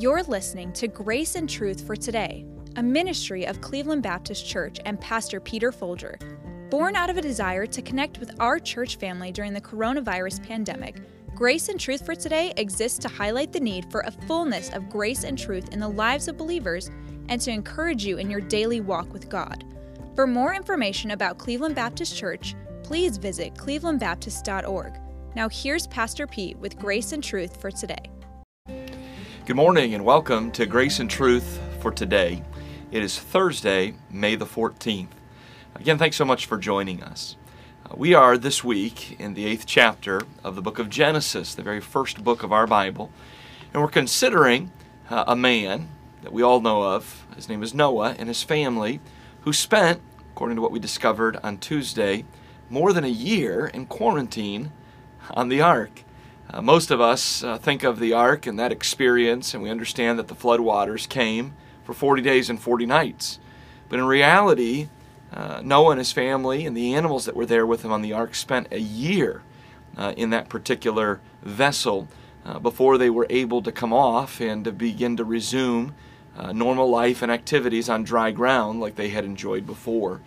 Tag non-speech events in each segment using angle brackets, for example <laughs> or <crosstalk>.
You're listening to Grace and Truth for Today, a ministry of Cleveland Baptist Church and Pastor Peter Folger. Born out of a desire to connect with our church family during the coronavirus pandemic, Grace and Truth for Today exists to highlight the need for a fullness of grace and truth in the lives of believers and to encourage you in your daily walk with God. For more information about Cleveland Baptist Church, please visit clevelandbaptist.org. Now, here's Pastor Pete with Grace and Truth for Today. Good morning and welcome to Grace and Truth for today. It is Thursday, May the 14th. Again, thanks so much for joining us. Uh, we are this week in the eighth chapter of the book of Genesis, the very first book of our Bible, and we're considering uh, a man that we all know of. His name is Noah and his family, who spent, according to what we discovered on Tuesday, more than a year in quarantine on the ark. Uh, most of us uh, think of the ark and that experience, and we understand that the floodwaters came for 40 days and 40 nights. But in reality, uh, Noah and his family and the animals that were there with him on the ark spent a year uh, in that particular vessel uh, before they were able to come off and to begin to resume uh, normal life and activities on dry ground like they had enjoyed before.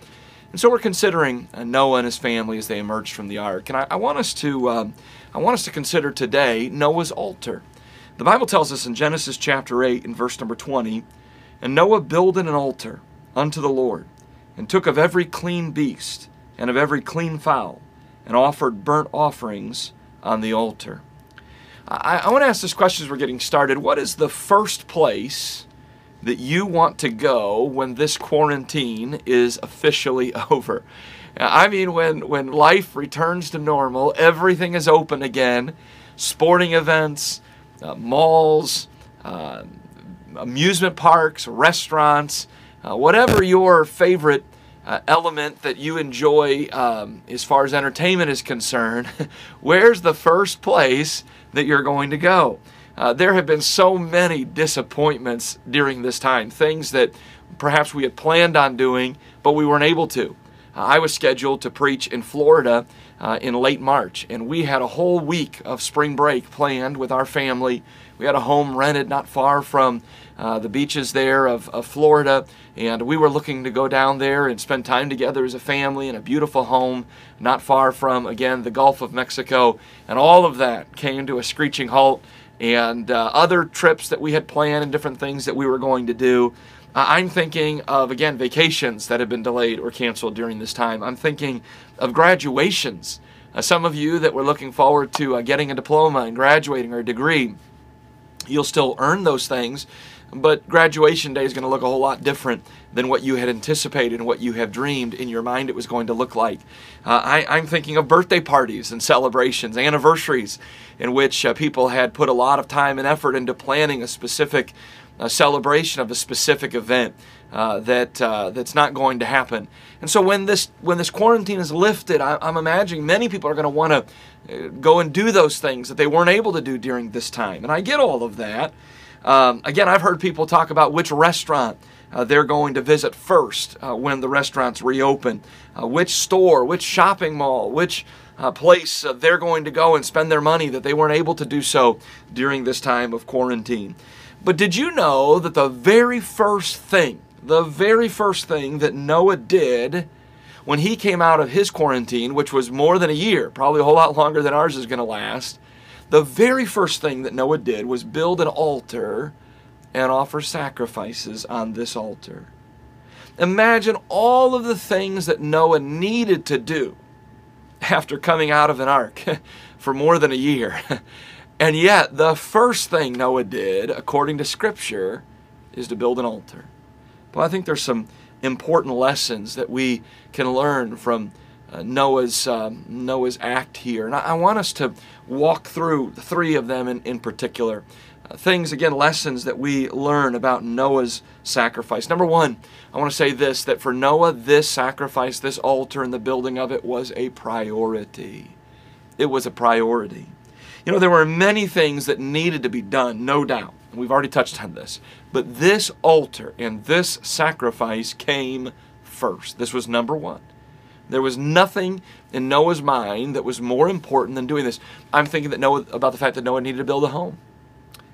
And so we're considering uh, Noah and his family as they emerged from the ark. And I, I want us to um, I want us to consider today Noah's altar. The Bible tells us in Genesis chapter 8 and verse number 20, and Noah builded an altar unto the Lord, and took of every clean beast and of every clean fowl, and offered burnt offerings on the altar. I, I want to ask this question as we're getting started. What is the first place that you want to go when this quarantine is officially <laughs> over. I mean, when, when life returns to normal, everything is open again sporting events, uh, malls, uh, amusement parks, restaurants, uh, whatever your favorite uh, element that you enjoy um, as far as entertainment is concerned, <laughs> where's the first place that you're going to go? Uh, there have been so many disappointments during this time, things that perhaps we had planned on doing, but we weren't able to. Uh, I was scheduled to preach in Florida uh, in late March, and we had a whole week of spring break planned with our family. We had a home rented not far from uh, the beaches there of, of Florida, and we were looking to go down there and spend time together as a family in a beautiful home not far from, again, the Gulf of Mexico. And all of that came to a screeching halt and uh, other trips that we had planned and different things that we were going to do. Uh, I'm thinking of, again, vacations that have been delayed or canceled during this time. I'm thinking of graduations. Uh, some of you that were looking forward to uh, getting a diploma and graduating or a degree, you'll still earn those things, but graduation day is going to look a whole lot different than what you had anticipated and what you have dreamed in your mind it was going to look like. Uh, I, am thinking of birthday parties and celebrations, anniversaries, in which uh, people had put a lot of time and effort into planning a specific uh, celebration of a specific event. Uh, that uh, that's not going to happen. And so when this when this quarantine is lifted, I, I'm imagining many people are going to want to uh, go and do those things that they weren't able to do during this time. And I get all of that. Um, again, I've heard people talk about which restaurant uh, they're going to visit first uh, when the restaurants reopen, uh, which store, which shopping mall, which uh, place uh, they're going to go and spend their money that they weren't able to do so during this time of quarantine. But did you know that the very first thing, the very first thing that Noah did when he came out of his quarantine, which was more than a year, probably a whole lot longer than ours is going to last, the very first thing that Noah did was build an altar and offer sacrifices on this altar. Imagine all of the things that Noah needed to do after coming out of an ark <laughs> for more than a year. <laughs> And yet, the first thing Noah did, according to Scripture, is to build an altar. Well, I think there's some important lessons that we can learn from uh, Noah's um, Noah's act here, and I, I, want us to walk through three of them in, in particular. Uh, things again, lessons that we learn about Noah's sacrifice. Number one, I want to say this: that for Noah, this sacrifice, this altar, and the building of it was a priority. It was a priority. You know, there were many things that needed to be done, no doubt. We've already touched on this. But this altar and this sacrifice came first. This was number one. There was nothing in Noah's mind that was more important than doing this. I'm thinking that Noah about the fact that Noah needed to build a home,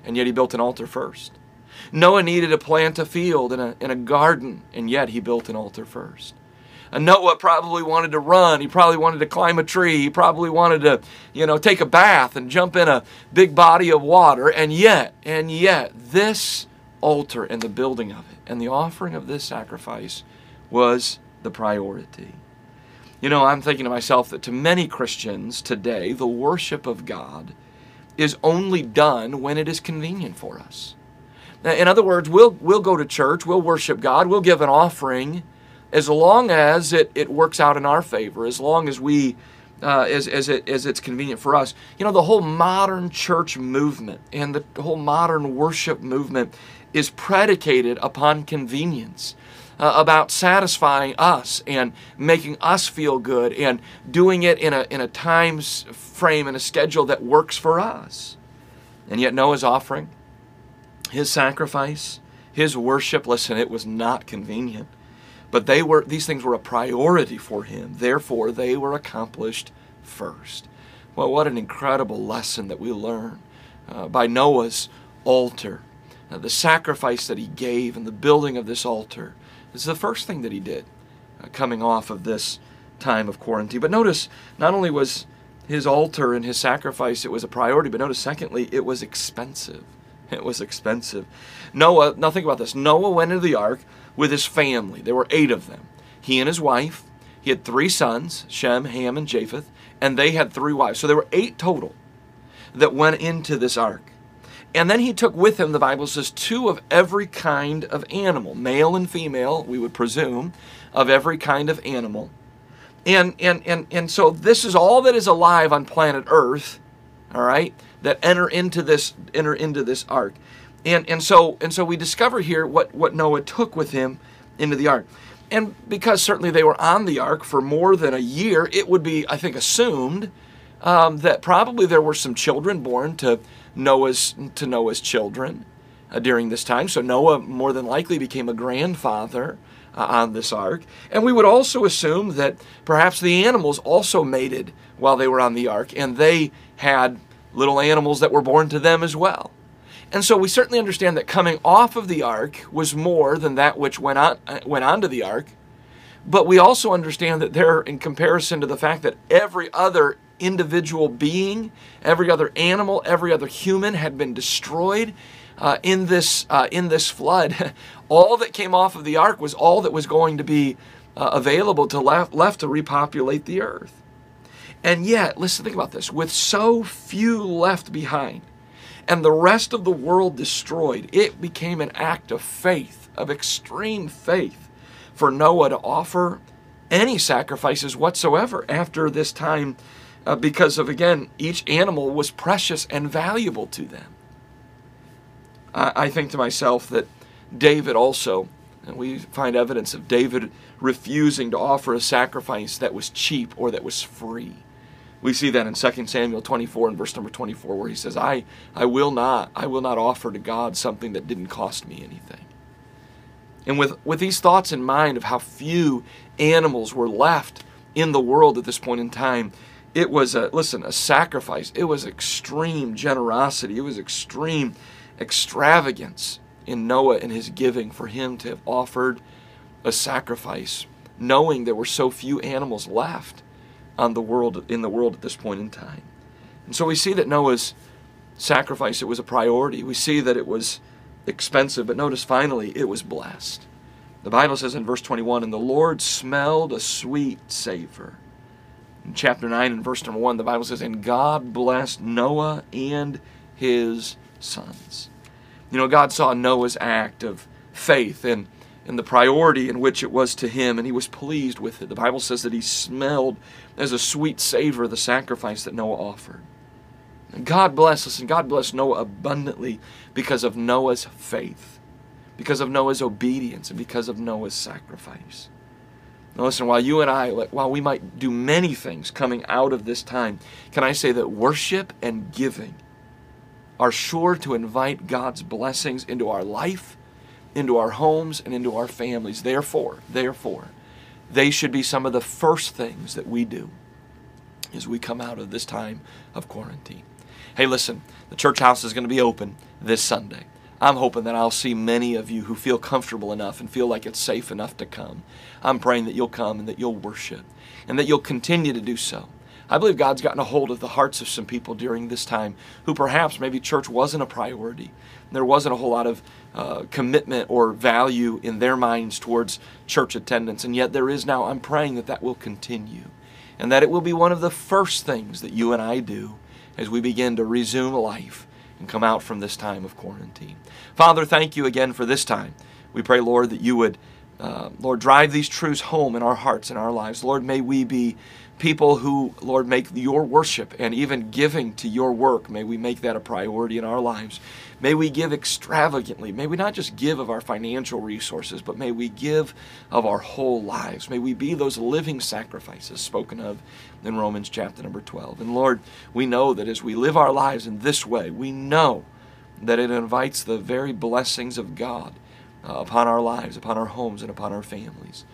and yet he built an altar first. Noah needed to plant a field and a, and a garden, and yet he built an altar first. And Noah probably wanted to run. He probably wanted to climb a tree. He probably wanted to, you know, take a bath and jump in a big body of water. And yet, and yet, this altar and the building of it and the offering of this sacrifice was the priority. You know, I'm thinking to myself that to many Christians today, the worship of God is only done when it is convenient for us. In other words, we'll, we'll go to church, we'll worship God, we'll give an offering as long as it, it works out in our favor, as long as we uh, as, as, it, as it's convenient for us. You know, the whole modern church movement and the whole modern worship movement is predicated upon convenience, uh, about satisfying us and making us feel good and doing it in a, in a time frame and a schedule that works for us. And yet, Noah's offering, his sacrifice, his worship, listen, it was not convenient. But they were these things were a priority for him. Therefore, they were accomplished first. Well, what an incredible lesson that we learn uh, by Noah's altar. Uh, the sacrifice that he gave and the building of this altar is the first thing that he did uh, coming off of this time of quarantine. But notice, not only was his altar and his sacrifice it was a priority, but notice secondly, it was expensive. <laughs> It was expensive. Noah, now think about this. Noah went into the ark with his family. There were eight of them. He and his wife. He had three sons, Shem, Ham, and Japheth, and they had three wives. So there were eight total that went into this ark. And then he took with him, the Bible says, two of every kind of animal, male and female, we would presume, of every kind of animal. And, and, and, and so this is all that is alive on planet Earth, all right, that enter into this, enter into this ark. And, and, so, and so we discover here what, what Noah took with him into the ark. And because certainly they were on the ark for more than a year, it would be, I think, assumed um, that probably there were some children born to Noah's to Noah's children uh, during this time. So Noah more than likely became a grandfather uh, on this ark. And we would also assume that perhaps the animals also mated while they were on the ark, and they had little animals that were born to them as well. And so we certainly understand that coming off of the ark was more than that which went on went onto the ark. But we also understand that there, in comparison to the fact that every other individual being, every other animal, every other human had been destroyed uh, in this uh, in this flood, <laughs> all that came off of the ark was all that was going to be uh, available to left, left to repopulate the earth. And yet, listen, think about this: with so few left behind and the rest of the world destroyed, it became an act of faith, of extreme faith, for Noah to offer any sacrifices whatsoever after this time uh, because of, again, each animal was precious and valuable to them. I, I think to myself that David also, and we find evidence of David refusing to offer a sacrifice that was cheap or that was free. We see that in 2 Samuel 24 and verse number 24 where he says, I, I will not, I will not offer to God something that didn't cost me anything. And with, with these thoughts in mind of how few animals were left in the world at this point in time, it was a, listen, a sacrifice. It was extreme generosity. It was extreme extravagance in Noah and his giving for him to have offered a sacrifice, knowing there were so few animals left on the world in the world at this point in time. And so we see that Noah's sacrifice it was a priority. We see that it was expensive, but notice finally it was blessed. The Bible says in verse 21, and the Lord smelled a sweet savor. In chapter 9 and verse number 1, the Bible says, and God blessed Noah and his sons. You know, God saw Noah's act of faith and and the priority in which it was to him, and he was pleased with it. The Bible says that he smelled as a sweet savor the sacrifice that Noah offered. God bless us, and God bless Noah abundantly because of Noah's faith, because of Noah's obedience, and because of Noah's sacrifice. Now, listen, while you and I, while we might do many things coming out of this time, can I say that worship and giving are sure to invite God's blessings into our life into our homes and into our families. Therefore, therefore, they should be some of the first things that we do as we come out of this time of quarantine. Hey, listen, the church house is going to be open this Sunday. I'm hoping that I'll see many of you who feel comfortable enough and feel like it's safe enough to come. I'm praying that you'll come and that you'll worship and that you'll continue to do so. I believe God's gotten a hold of the hearts of some people during this time who perhaps maybe church wasn't a priority. There wasn't a whole lot of uh, commitment or value in their minds towards church attendance, and yet there is now. I'm praying that that will continue and that it will be one of the first things that you and I do as we begin to resume life and come out from this time of quarantine. Father, thank you again for this time. We pray, Lord, that you would, uh, Lord, drive these truths home in our hearts and our lives. Lord, may we be people who, Lord, make your worship and even giving to your work, may we make that a priority in our lives. May we give extravagantly. May we not just give of our financial resources, but may we give of our whole lives. May we be those living sacrifices spoken of in Romans chapter number 12. And Lord, we know that as we live our lives in this way, we know that it invites the very blessings of God uh, upon our lives, upon our homes, and upon our families.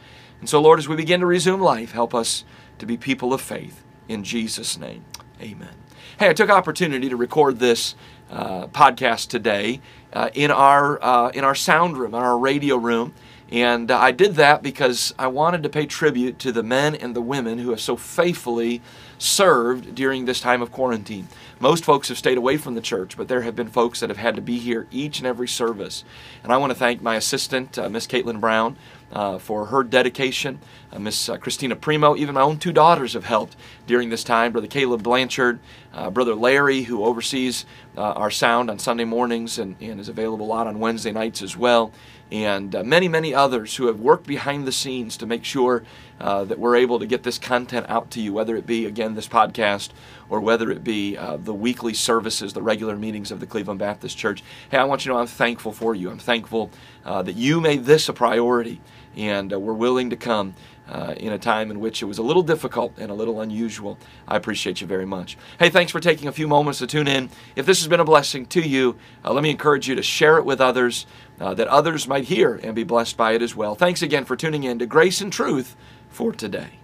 And so, Lord, as we begin to resume life, help us to be people of faith. In Jesus' name, amen. Hey, I took opportunity to record this uh, podcast today uh, in our uh, in our sound room, in our radio room, and uh, I did that because I wanted to pay tribute to the men and the women who have so faithfully served during this time of quarantine. Most folks have stayed away from the church, but there have been folks that have had to be here each and every service. And I want to thank my assistant, uh, Miss Caitlin Brown, for her dedication. Uh, Miss uh, Christina Primo, even my own two daughters have helped during this time. Brother Caleb Blanchard, uh, Brother Larry, who oversees uh, our sound on Sunday mornings and, and, is available a lot on Wednesday nights as well. And uh, many, many others who have worked behind the scenes to make sure that we're able to get this content out to you, whether it be, again, this podcast or whether it be the weekly services, the regular meetings of the Cleveland Baptist Church. Hey, I want you to know I'm thankful for you. I'm thankful that you made this a priority and uh, were willing to come uh, in a time in which it was a little difficult and a little unusual. I appreciate you very much. Hey, thanks for taking a few moments to tune in. If this has been a blessing to you, uh, let me encourage you to share it with others uh, that others might hear and be blessed by it as well. Thanks again for tuning in to Grace and Truth for today.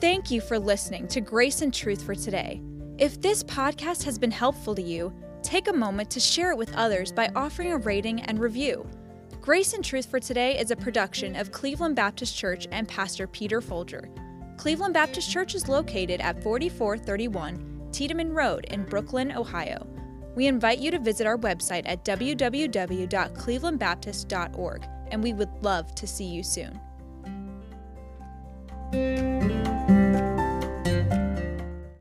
Thank you for listening to Grace and Truth for today. If this podcast has been helpful to you, take a moment to share it with others by offering a rating and review. Grace and Truth for Today is a production of Cleveland Baptist Church and Pastor Peter Folger. Cleveland Baptist Church is located at 4431 Tiedeman Road in Brooklyn, Ohio. We invite you to visit our website at www.clevelandbaptist.org, and we would love to see you soon.